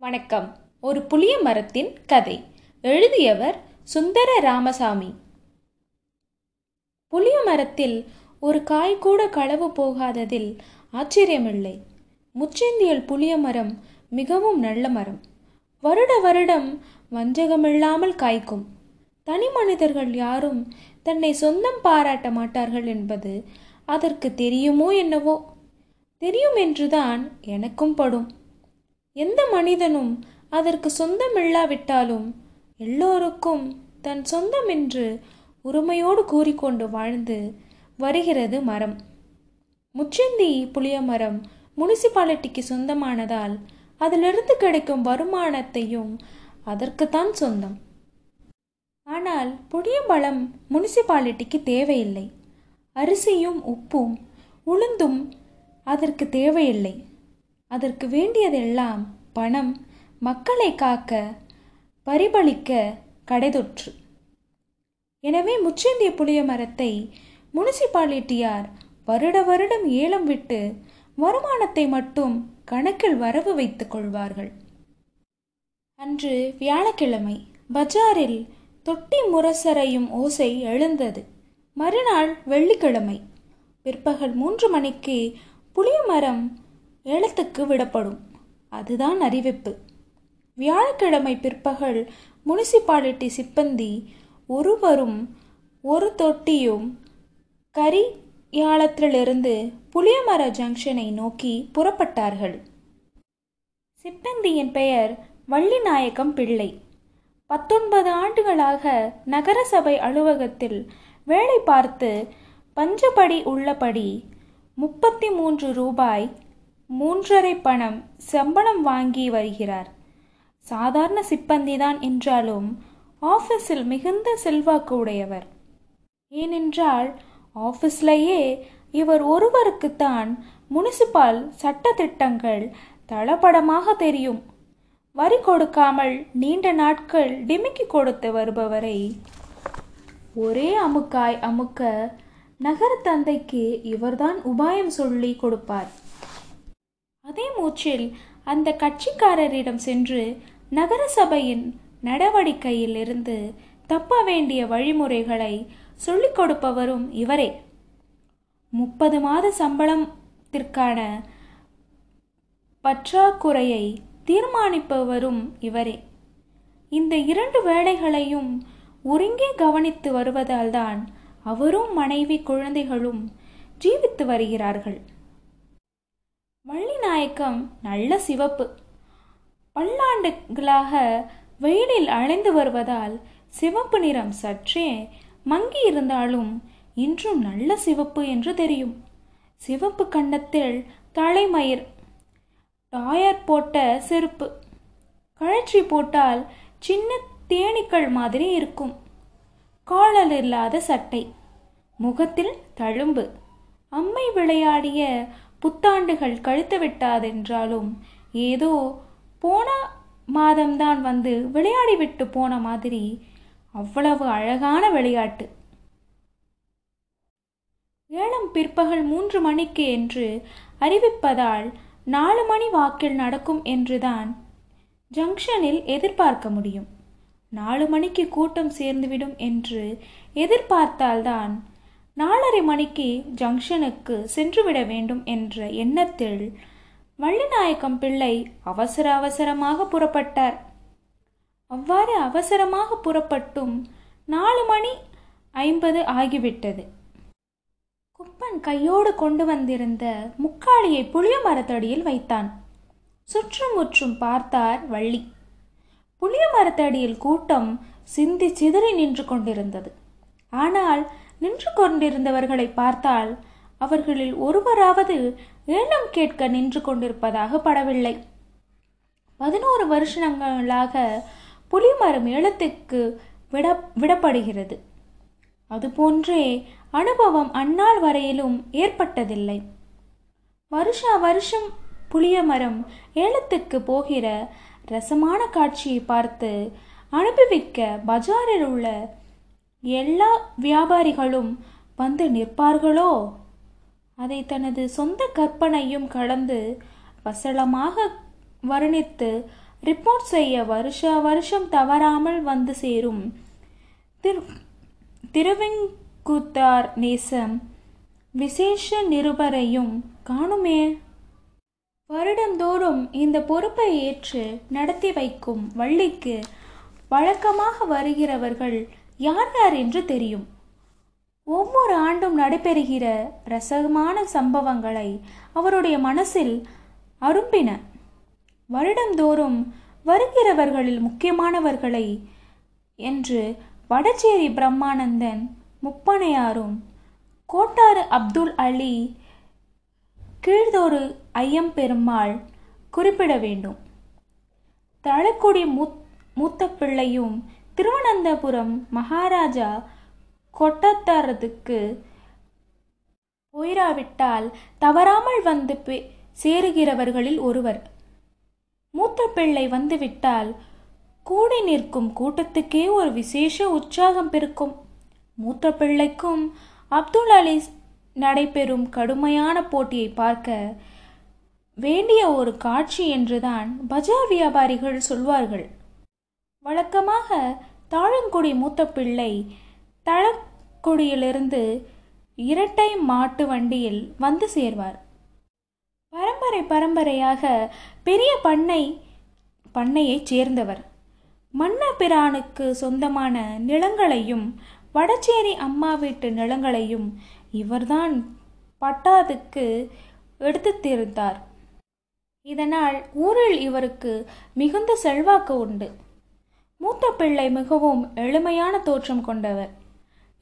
வணக்கம். ஒரு புளிய மரத்தின் கதை. எழுதியவர் சுந்தர ராமசாமி புளிய மரத்தில் ஒரு காய் கூட களவு போகாததில் ஆச்சரியமில்லை. முச்செந்தியல் புளிய மரம் மிகவும் நல்ல மரம். வருட வருடம் வஞ்சகமில்லாமல் காய்க்கும். தனி மனிதர்கள் யாரும் தன்னை சொந்தம் பாராட்ட மாட்டார்கள் என்பது அதற்கு தெரியுமோ என்னவோ? தெரியும் என்றுதான் எனக்கும் படும். எந்த மனிதனும் அதற்கு சொந்தமில்லாவிட்டாலும் எல்லோருக்கும் தன் சொந்தம் என்று உரிமையோடு கூறிக்கொண்டு வாழ்ந்து வருகிறது மரம். முச்சந்தி புளிய மரம் முனிசிபாலிட்டிக்கு சொந்தமானதால் அதிலிருந்து கிடைக்கும் வருமானத்தையும் அதற்குத்தான் சொந்தம். ஆனால் புளியம்பழம் முனிசிபாலிட்டிக்கு தேவையில்லை. அரிசியும் உப்பும் உளுந்தும் அதற்கு தேவையில்லை. அதற்கு வேண்டியதெல்லாம் பணம் மக்களை காக்க பரிபளிக்க கடைதொற்று. எனவே முச்சேந்திய புளிய மரத்தை முனிசிபாலிட்டியார் வருட வருடம் ஏலம் விட்டு வருமானத்தை மட்டும் கணக்கில் வரவு வைத்துக் கொள்வார்கள். அன்று வியாழக்கிழமை பஜாரில் தொட்டி முரசரையும் ஓசை எழுந்தது. மறுநாள் வெள்ளிக்கிழமை. பிற்பகல் மூன்று மணிக்கு புளிய மரம் ஏலத்துக்கு விடப்படும். அதுதான் அறிவிப்பு. வியாழக்கிழமை பிற்பகல் முனிசிபாலிட்டி சிப்பந்தி ஒருவரும் ஒரு தொட்டியும் கரியாளத்திலிருந்து புளியமர ஜங்ஷனை நோக்கி புறப்பட்டார்கள். சிப்பந்தியின் பெயர் வள்ளிநாயகம் பிள்ளை. பத்தொன்பது ஆண்டுகளாக நகரசபை அலுவலகத்தில் வேலை பார்த்து பஞ்சபடி உள்ளபடி முப்பத்தி மூன்று ரூபாய் மூன்றரை பணம் சம்பளம் வாங்கி வருகிறார். சாதாரண சிப்பந்திதான் என்றாலும் ஆஃபீஸில் மிகுந்த செல்வாக்கு உடையவர். ஏனென்றால் ஆஃபீஸ்லேயே இவர் ஒருவருக்குத்தான் முனிசிபால் சட்ட திட்டங்கள் தளபடமாக தெரியும். வரி கொடுக்காமல் நீண்ட நாட்கள் டிமிக்கி கொடுத்து வருபவரை ஒரே அமுக்காய் அமுக்க நகர தந்தைக்கு இவர்தான் உபாயம் சொல்லி கொடுப்பார். மூச்சில் அந்த கட்சிக்காரரிடம் சென்று நகரசபையின் நடவடிக்கையில் இருந்து தப்ப வேண்டிய வழிமுறைகளை சொல்லிக் கொடுப்பவரும் இவரே. முப்பது மாத சம்பளத்திற்கான பற்றாக்குறையை தீர்மானிப்பவரும் இவரே. இந்த இரண்டு வேலைகளையும் ஒருங்கே கவனித்து வருவதால்தான் அவரும் மனைவி குழந்தைகளும் ஜீவித்து வருகிறார்கள். வள்ளிநாயக்கம் நல்ல சிவப்பு. பல்லாண்டுகளாக வெயிலில் அழைந்து வருவதால் சிவப்பு நிறம் சற்றே மங்கி இருந்தாலும் இன்றும் நல்ல சிவப்பு என்று தெரியும். சிவப்பு கன்னத்தில் தலைமயிர் டாயர் போட்ட செருப்பு கழற்றி போட்டால் சின்ன தேனீக்கள் மாதிரி இருக்கும். காலல் இல்லாத சட்டை முகத்தில் தழும்பு அம்மை விளையாடிய புத்தாண்டுகள் கழித்து விட்டாதென்றாலும் ஏதோ போன மாதம்தான் வந்து விளையாடி விட்டு போன மாதிரி அவ்வளவு அழகான விளையாட்டு. ஏழம் பிற்பகல் மூன்று மணிக்கு என்று அறிவிப்பதால் நாலு மணி வாக்கில் நடக்கும் என்றுதான் ஜங்ஷனில் எதிர்பார்க்க முடியும். நாலு மணிக்கு கூட்டம் சேர்ந்துவிடும் என்று எதிர்பார்த்தால்தான் நாலரை மணிக்கு ஜங்ஷனுக்கு சென்றுவிட வேண்டும் என்ற எண்ணத்தில் வள்ளிநாயக்கம் பிள்ளை அவசர அவசரமாக புறப்பட்டார். அவ்வாறு அவசரமாக புறப்பட்டும் நாலு மணி ஐம்பது ஆகிவிட்டது. குப்பன் கையோடு கொண்டு வந்திருந்த முக்காளியை புளிய மரத்தடியில் வைத்தான். சுற்றும் முற்றும் பார்த்தார் வள்ளி. புளிய மரத்தடியில் கூட்டம் சிந்தி சிதறி நின்று கொண்டிருந்தது. ஆனால் நின்று கொண்டிருந்தவர்களை பார்த்தால் அவர்களில் ஒருவராவது ஏலம் கேட்க நின்று கொண்டிருப்பதாக படவில்லை. பதினோரு வருஷங்களாக புலிமரம் ஏலத்துக்கு விட விடப்படுகிறது. அதுபோன்றே அனுபவம் அந்நாள் வரையிலும் ஏற்பட்டதில்லை. வருஷா வருஷம் புளிய மரம் ஏலத்துக்கு போகிற ரசமான காட்சியை பார்த்து அனுபவிக்க பஜாரில் உள்ள எல்லா வியாபாரிகளும் வந்து நிற்பார்களோ? அதை தனது சொந்த கற்பனையும் கலந்து வசலமாக வர்ணித்து ரிப்போர்ட் செய்ய வருஷ வருஷம் தவறாமல் வந்து சேரும். திரு திருவெங்குத்தார் நேசம் விசேஷ நிருபரையும் காணுமே? வருடந்தோறும் இந்த பொறுப்பை ஏற்று நடத்தி வைக்கும் வள்ளிக்கு வழக்கமாக வருகிறவர்கள் யார் யார் என்று தெரியும். ஒவ்வொரு ஆண்டும் நடைபெறுகிற ரசகமான சம்பவங்களை அவருடைய மனசில் அரும்பின. வருடந்தோறும் வருகிறவர்களில் முக்கியமானவர்களை என்று வடச்சேரி பிரம்மானந்தன் முப்பனையாரும் கோட்டாறு அப்துல் அலி கீழ்தோறு ஐயம்பெருமாள் குறிப்பிட வேண்டும். தளக்குடி மூத் மூத்த பிள்ளையும் திருவனந்தபுரம் மகாராஜா கொட்டத்தாரத்துக்கு போயிராவிட்டால் தவறாமல் வந்து பே- சேருகிறவர்களில் ஒருவர். மூத்த பிள்ளை வந்துவிட்டால் கூடி நிற்கும் கூட்டத்துக்கே ஒரு விசேஷ உற்சாகம் பிறக்கும். மூத்த பிள்ளைக்கும் அப்துல் அலி நடைபெறும் கடுமையான போட்டியை பார்க்க வேண்டிய ஒரு காட்சி என்றுதான் பஜார் வியாபாரிகள் சொல்வார்கள். வழக்கமாக தாழங்குடி மூத்த பிள்ளை தளக்குடியிலிருந்து இரட்டை மாட்டு வண்டியில் வந்து சேர்வார். பரம்பரை பரம்பரையாக பெரிய பண்ணை பண்ணையைச் சேர்ந்தவர். மன்னபிரானுக்கு சொந்தமான நிலங்களையும் வடச்சேரி அம்மா வீட்டு நிலங்களையும் இவர்தான் பட்டாதுக்கு எடுத்து தீர்த்தார். இதனால் ஊரில் இவருக்கு மிகுந்த செல்வாக்கு உண்டு. மூத்த பிள்ளை மிகவும் எளிமையான தோற்றம் கொண்டவர்.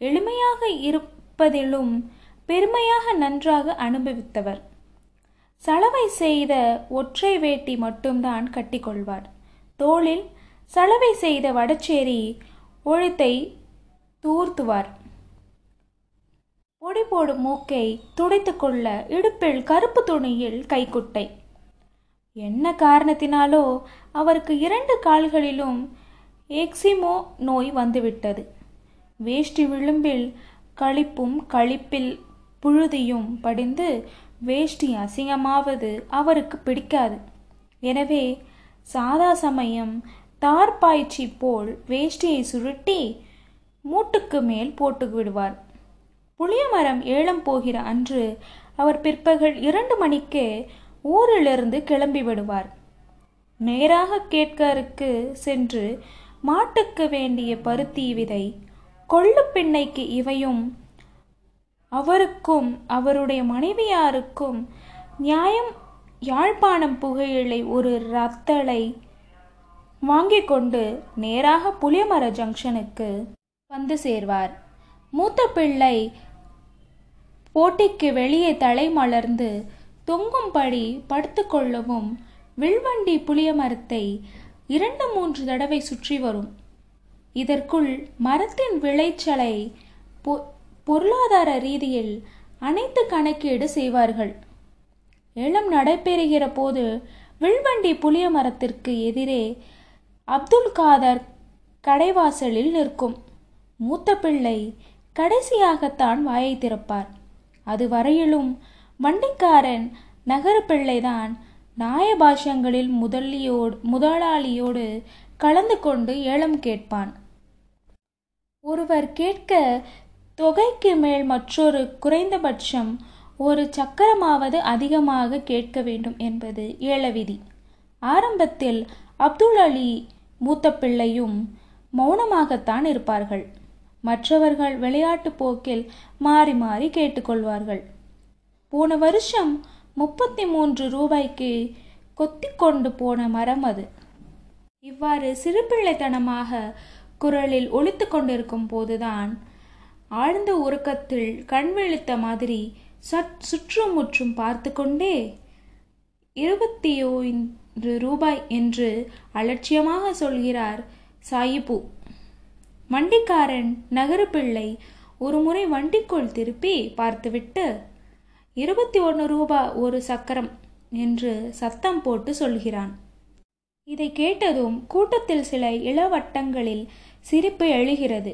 எளிமையாக இருப்பதிலும் பெருமையாக நன்றாக அனுபவித்தவர். சலவை செய்த ஒற்றை வேட்டி மட்டும்தான் கட்டிக்கொள்வார். தோளில் சலவை செய்த வடச்சேரி ஒழுத்தை தூர்த்துவார். பொடி போடும் மூக்கை துடைத்துக்கொள்ள இடுப்பில் கருப்பு துணியில் கைக்குட்டை. என்ன காரணத்தினாலோ அவருக்கு இரண்டு கால்களிலும் எக்ஸிமோ நோய் வந்துவிட்டது. வேஷ்டி விளிம்பில் களிப்பும் களிப்பில் புழுதியும் படிந்து வேஷ்டி அசிங்கமாவது அவருக்கு பிடிக்காது. எனவே சாதா சமயம் தார்பாய்ச்சி போல் வேஷ்டியை சுருட்டி மூட்டுக்கு மேல் போட்டு விடுவார். புளியமரம் ஏலம் போகிற அன்று அவர் பிற்பகல் இரண்டு மணிக்கே ஊரிலிருந்து கிளம்பி விடுவார். நேராக கேட்கருக்கு சென்று மாட்டுக்கு வேண்டிய பருத்தி விதை கொள்ளு பின்னைக்கு இவையும் அவருக்கும் அவருடைய மனைவியாருக்கும் நியாயம் யாழ்ப்பாணம் புகையிலை ஒரு ரத்தலை வாங்கிக் கொண்டு நேராக புளியமர ஜங்ஷனுக்கு வந்து சேர்வார். மூத்த பிள்ளை போட்டிக்கு வெளியே தலை மலர்ந்து தொங்கும்படி படுத்துக்கொள்ளவும் வில்வண்டி புளிய மரத்தை இரண்டு மூன்று தடவை சுற்றி வரும். இதற்குள் மரத்தின் விளைச்சலை பொ- பொருளாதார ரீதியில் அனைத்து கணக்கீடு செய்வார்கள். ஏலம் நடைபெறுகிற போது வில்வண்டி புளிய மரத்திற்கு எதிரே அப்துல் காதர் கடைவாசலில் நிற்கும். மூத்த பிள்ளை கடைசியாகத்தான் வாயை திறப்பார். அது வரையிலும் வண்டிக்காரன் நகர பிள்ளைதான் நாயபாஷங்களில் முதலியோடு முதலாளியோடு கலந்து கொண்டு ஏலம் கேட்பான். ஒருவர் கேட்க தொகைக்கு மேல் மற்றொரு குறைந்தபட்சம் ஒரு சக்கரமாவது அதிகமாக கேட்க வேண்டும் என்பது ஏலவிதி. ஆரம்பத்தில் அப்துல் அலி மூத்த பிள்ளையும் மௌனமாகத்தான் இருப்பார்கள். மற்றவர்கள் விளையாட்டு போக்கில் மாறி மாறி கேட்டுக்கொள்வார்கள் போன வருஷம் முப்பத்தி மூன்று ரூபாய்க்கு கொத்தி கொண்டு போன மரம் அது. இவ்வாறு சிறுபிள்ளைத்தனமாக குரலில் ஒழித்து கொண்டிருக்கும் போதுதான் ஆழ்ந்த உறக்கத்தில் கண் விழித்த மாதிரி சற் சுற்றும் முற்றும் பார்த்து கொண்டே இருபத்தி ஐந்து ரூபாய் என்று அலட்சியமாக சொல்கிறார் சாயிபு. வண்டிக்காரன் நகரு பிள்ளை ஒருமுறை வண்டிக்குள் திருப்பி பார்த்துவிட்டு இருபத்தி ஒன்று ரூபா ஒரு சக்கரம் என்று சத்தம் போட்டு சொல்கிறான். இதை கேட்டதும் கூட்டத்தில் சில இளவட்டங்களில் சிரிப்பு எழுகிறது.